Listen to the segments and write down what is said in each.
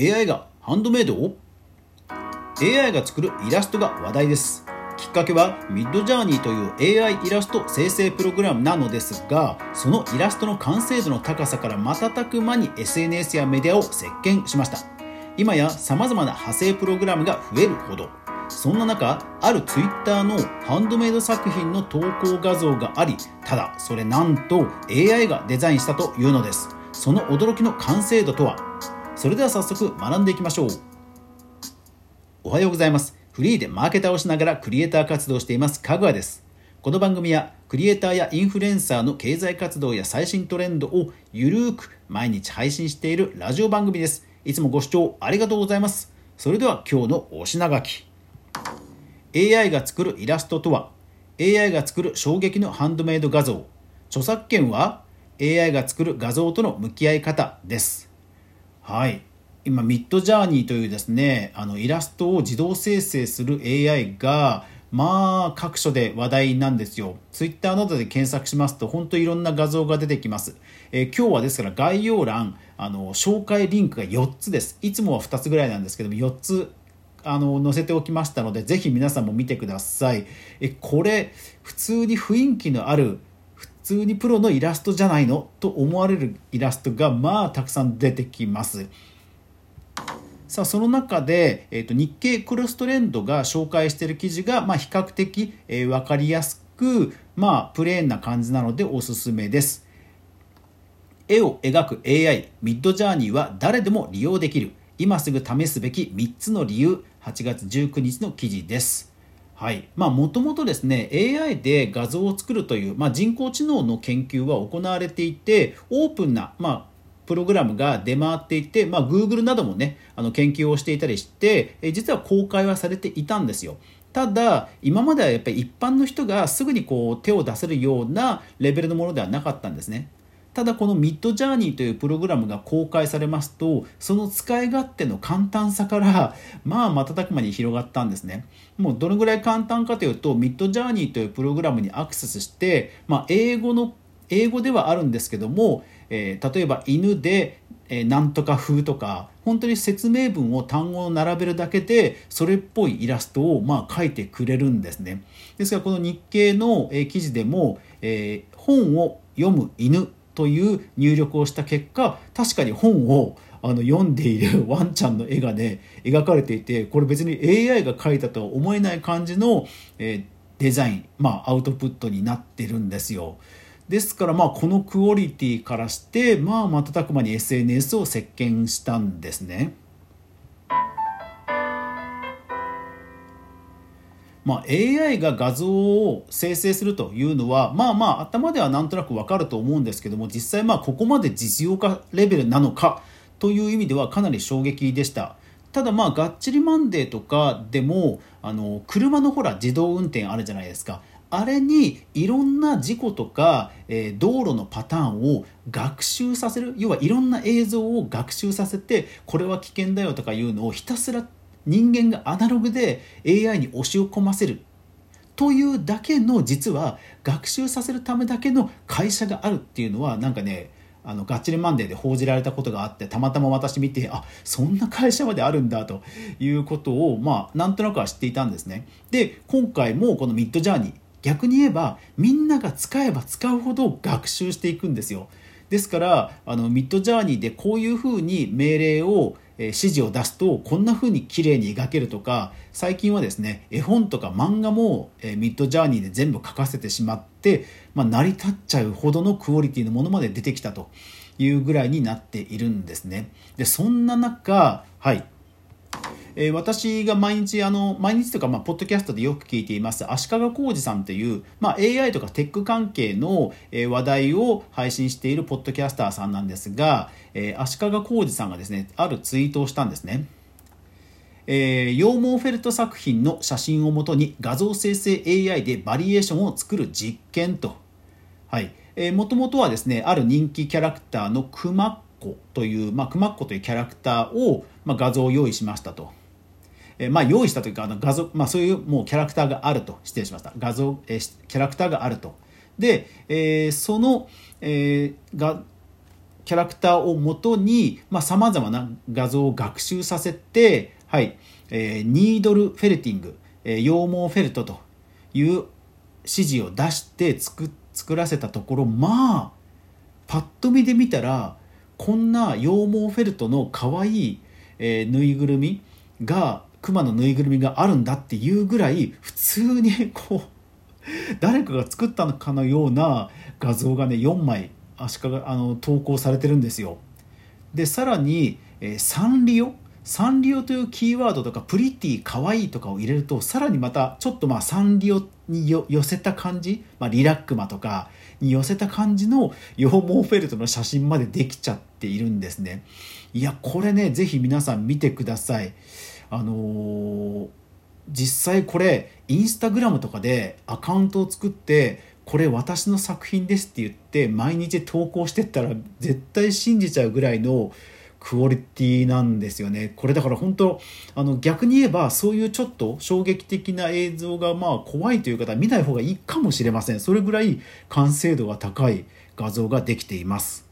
AI がハンドメイドを？AI が作るイラストが話題です。きっかけはミッドジャーニーという AI イラスト生成プログラムなのですがそのイラストの完成度の高さから瞬く間に SNS やメディアを席巻しました。今や様々な派生プログラムが増えるほど。そんな中ある Twitter のハンドメイド作品の投稿画像がありただそれなんと AI がデザインしたというのです。その驚きの完成度とは？それでは早速学んでいきましょう。おはようございます。フリーでマーケターをしながらクリエイター活動しています。かぐわです。この番組はクリエイターやインフルエンサーの経済活動や最新トレンドをゆるーく毎日配信しているラジオ番組です。いつもご視聴ありがとうございます。それでは今日のお品書き。AI が作るイラストとは AI が作る衝撃のハンドメイド画像。著作権は AI が作る画像との向き合い方です。はい今ミッドジャーニーというですねあのイラストを自動生成する AI がまあ各所で話題なんですよ。ツイッターなどで検索しますと本当いろんな画像が出てきます。えー、今日はですから概要欄あの紹介リンクが4つです。いつもは2つぐらいなんですけども4つあの載せておきましたのでぜひ皆さんも見てください。えこれ普通に雰囲気のある通にプロのイラストじゃないの？と思われるイラストがまあたくさん出てきます。さあその中で、えーと、日経クロストレンドが紹介している記事が、まあ、比較的、えー、分かりやすく、まあ、プレーンな感じなのでおすすめです。絵を描く AI ミッドジャーニーは誰でも利用できる今すぐ試すべき3つの理由8月19日の記事です。はい。まあ、もともとですね、AI で画像を作るという、まあ、人工知能の研究は行われていて、オープンな、まあ、プログラムが出回っていて、まあ、Google などもね、あの研究をしていたりして、え実は公開はされていたんですよ。ただ、今まではやっぱり一般の人がすぐにこう手を出せるようなレベルのものではなかったんですね。ただこのミッドジャーニーというプログラムが公開されますとその使い勝手の簡単さからまあ瞬く間に広がったんですね。もうどのぐらい簡単かというとミッドジャーニーというプログラムにアクセスして、まあ、英語の英語ではあるんですけどもえー、例えば犬で、えー、なんとか風とか本当に説明文を単語を並べるだけでそれっぽいイラストをまあ描いてくれるんですね。ですからこの日経の、えー、記事でも、えー、本を読む犬という入力をした結果確かに本をあの読んでいる ワンちゃんの絵がね描かれていてこれ別に AI が描いたとは思えない感じの、えー、デザイン、まあ、アウトプットになってるんですよ。ですからまあこのクオリティからしてまあ瞬く間に SNS を席巻したんですね。まあ、AI が画像を生成するというのはまあまあ頭ではなんとなくわかると思うんですけども実際まあここまで実用化レベルなのかという意味ではかなり衝撃でした。ただまあがっちりマンデーとかでもあの車のほら自動運転あるじゃないですかあれにいろんな事故とか、えー、道路のパターンを学習させる要はいろんな映像を学習させてこれは危険だよとかいうのをひたすら人間がアナログで AI に押し込ませる。というだけの実は学習させるためだけの会社がある。っていうのはなんかねあのガッチリマンデーで報じられたことがあってたまたま私見てあそんな会社まであるんだということをまあなんとなくは知っていたんですね。で今回もこのミッドジャーニー。逆に言えばみんなが使えば使うほど学習していくんですよ。ですからあのミッドジャーニーでこういうふうに命令を指示を出すとこんな風に綺麗に描けるとか最近はですね絵本とか漫画も、ミッドジャーニーで全部描かせてしまって、まあ、成り立っちゃうほどのクオリティのものまで出てきたというぐらいになっているんですね。でそんな中はいえー、私が毎日あの毎日とか、まあ、ポッドキャストでよく聞いています足利浩二さんという、まあ、AI とかテック関係の、えー、話題を配信しているポッドキャスターさんなんですが、えー、足利浩二さんがですねあるツイートをしたんですね。えー、ヨーモーフェルト作品の写真をもとに画像生成 AI でバリエーションを作る実験と。はい。えー、もともとはですね、ある人気キャラクターのクマッコという、まあ、クマッコというキャラクターを、まあ、画像を用意しましたと。えまあ、用意したというかあの画像、まあ、そういうもうキャラクターがあると失礼しました。画像、えキャラクターがあると。で、えー、その、えー、がキャラクターをもとにさまざ、まな画像を学習させて、はいえー、ニードルフェルティング、えー、羊毛フェルトという指示を出して作作らせたところまあパッと見で見たらこんな羊毛フェルトの可愛い、えー、ぬいぐるみが熊のぬいぐるみがあるんだっていうぐらい普通にこう誰かが作ったのかのような画像がね4枚足利あの投稿されてるんですよ。でさらに、えー、サンリオ？サンリオというキーワードとかプリティかわいいとかを入れるとさらにまたちょっとまあサンリオに寄せた感じ、まあ、リラックマとかに寄せた感じの羊毛フェルトの写真までできちゃっているんですね。いやこれねぜひ皆さん見てください。あのー、実際これインスタグラムとかでアカウントを作ってこれ私の作品ですって言って毎日投稿してったら絶対信じちゃうぐらいのクオリティなんですよね。これだから本当あの逆に言えばそういうちょっと衝撃的な映像がまあ怖いという方は見ない方がいいかもしれません。それぐらい完成度が高い画像ができています。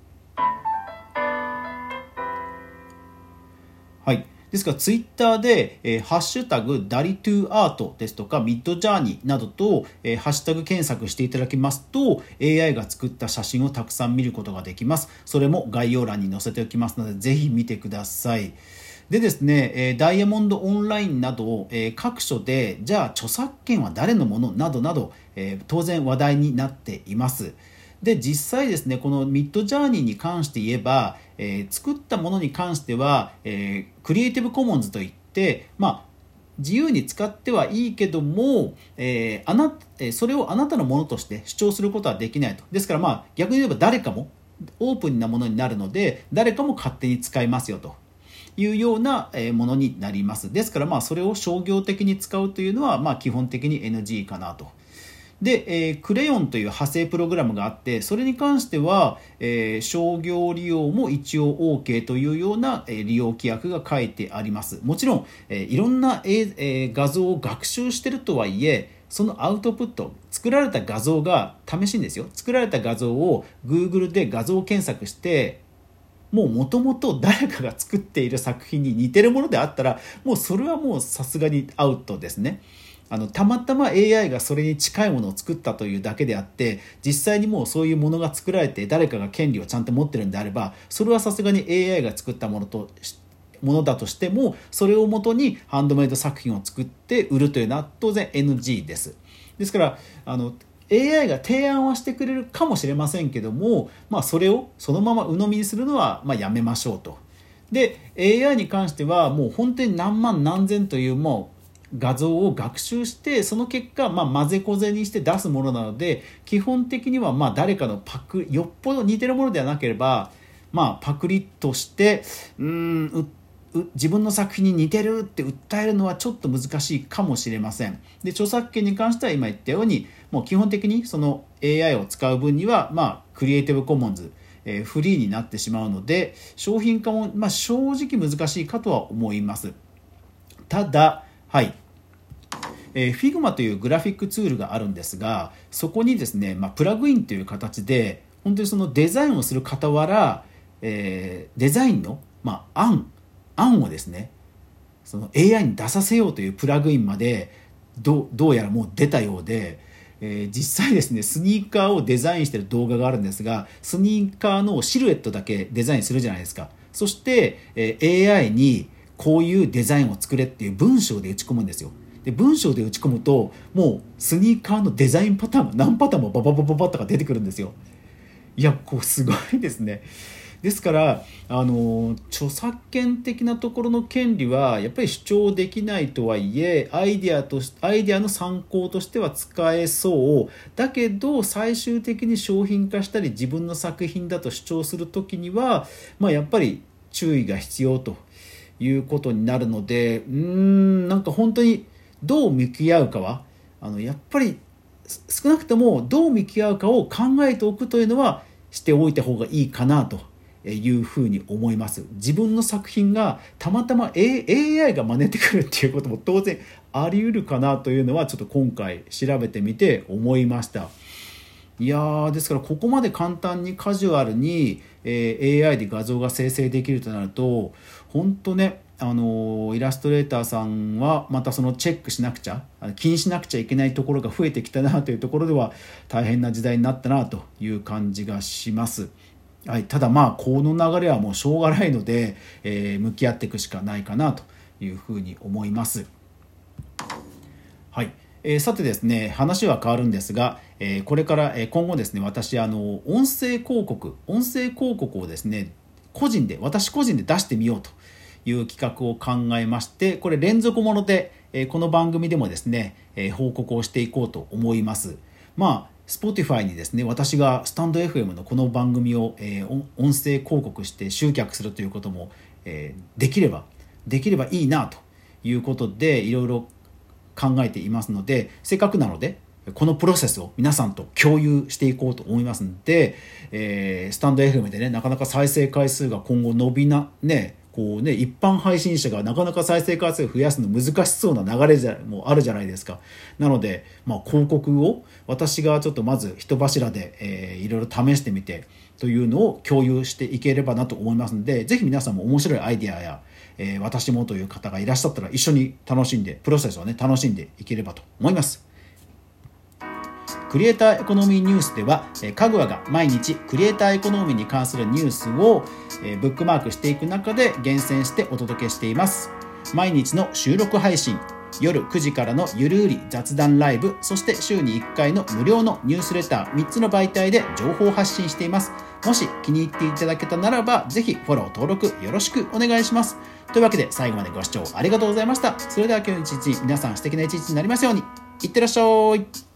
はい。ですからツイッターで、えー、ハッシュタグダリトゥアートですとかミッドジャーニーなどと、えー、ハッシュタグ検索していただきますと AI が作った写真をたくさん見ることができます。それも概要欄に載せておきますのでぜひ見てください。でですね、えダイヤモンドオンラインなど、え各所でじゃあ著作権は誰のもの？などなど、え当然話題になっています。で実際ですねこのミッドジャーニーに関して言えばえー、作ったものに関しては、えー、クリエイティブコモンズといって、まあ、自由に使ってはいいけども、えー、あなそれをあなたのものとして主張することはできないと。ですからまあ逆に言えば誰かもオープンなものになるので誰かも勝手に使いますよというようなものになります。ですからまあそれを商業的に使うというのはまあ基本的に NG かなと。で、えー、クレヨンという派生プログラムがあってそれに関しては、えー、商業利用も一応 OK というような、え、利用規約が書いてありますもちろん、え、いろんな、えーえー、画像を学習してるとはいえそのアウトプット作られた画像が試しにですよ作られた画像を Google で画像検索してもうもともと誰かが作っている作品に似てるものであったらもうそれはもうさすがにアウトですね。あのたまたま AI がそれに近いものを作ったというだけであって実際にもうそういうものが作られて誰かが権利をちゃんと持ってるんであればそれはさすがに AI が作ったものとものだとしてもそれをもとにハンドメイド作品を作って売るというのは当然 NG です。ですからあの AI が提案はしてくれるかもしれませんけども、まあ、それをそのまま鵜呑みにするのはまやめましょうと。で AI に関してはもう本当に何万何千というもう画像を学習してその結果、まあ、混ぜこぜにして出すものなので基本的にはまあ誰かのパクよっぽど似てるものではなければ、まあ、パクリとしてうん自分の作品に似てるって訴えるのはちょっと難しいかもしれません。で著作権に関しては今言ったようにもう基本的にその AI を使う分には、まあ、クリエイティブコモンズえフリーになってしまうので商品化も、まあ、正直難しいかとは思いますただはい。えー、Figma というグラフィックツールがあるんですが、そこにですね、まあ、プラグインという形で、本当にそのデザインをする傍ら、えー、デザインの、まあ、案、案をですね、その AI に出させようというプラグインまでどどうやらもう出たようで、えー、実際ですねスニーカーをデザインしてる動画があるんですがスニーカーのシルエットだけデザインするじゃないですかそして、えー、AI にこういうデザインを作れっていう文章で打ち込むんですよ。で文章で打ち込むともうスニーカーのデザインパターン何パターンもバババババッとか出てくるんですよ。いやこうすごいですね。ですからあの著作権的なところの権利はやっぱり主張できないとはいえアイデアとアイデアの参考としては使えそうだけど最終的に商品化したり自分の作品だと主張する時には、まあ、やっぱり注意が必要ということになるのでうーんなんか本当にどう向き合うかはあのやっぱり少なくともどう向き合うかを考えておくというのはしておいた方がいいかなというふうに思います。自分の作品がたまたま AI が真似てくるっていうことも当然あり得るかなというのはちょっと今回調べてみて思いました。いやーですからここまで簡単にカジュアルに、えー AI で画像が生成できるとなると本当ねあのイラストレーターさんはまたそのチェックしなくちゃ気にしなくちゃいけないところが増えてきたなというところでは大変な時代になったなという感じがします。はい、ただまあこの流れはもうしょうがないので、えー向き合っていくしかないかなというふうに思います。はい、えーさてですね話は変わるんですが、えーこれから、えー今後ですね私あの音声広告音声広告をですね個人で私個人で出してみようという企画を考えましてこれ連続もので、えーこの番組でもですね、えー報告をしていこうと思います。まあ Spotify にですね私がスタンド FM のこの番組を、えー音声広告して集客するということも、えーできればできればいいなということでいろいろ考えていますのでせっかくなのでこのプロセスを皆さんと共有していこうと思いますので、えースタンド FM でねなかなか再生回数が今後伸びなねこうね一般配信者がなかなか再生回数を増やすの難しそうな流れじゃもあるじゃないですかなので、まあ、広告を私がちょっとまず人柱で、えーいろいろ試してみてというのを共有していければなと思いますのでぜひ皆さんも面白いアイデアや、えー私もという方がいらっしゃったら一緒に楽しんでプロセスをね楽しんでいければと思います。クリエイターエコノミーニュースでは、えーかぐわが毎日クリエイターエコノミーに関するニュースを、えブックマークしていく中で厳選してお届けしています。毎日の収録配信、夜9時からのゆるうり雑談ライブ、そして週に1回の無料のニュースレター3つの媒体で情報発信しています。もし気に入っていただけたならば、ぜひフォロー登録よろしくお願いします。というわけで最後までご視聴ありがとうございました。それでは今日一日皆さん素敵な一日になりますように。いってらっしゃい。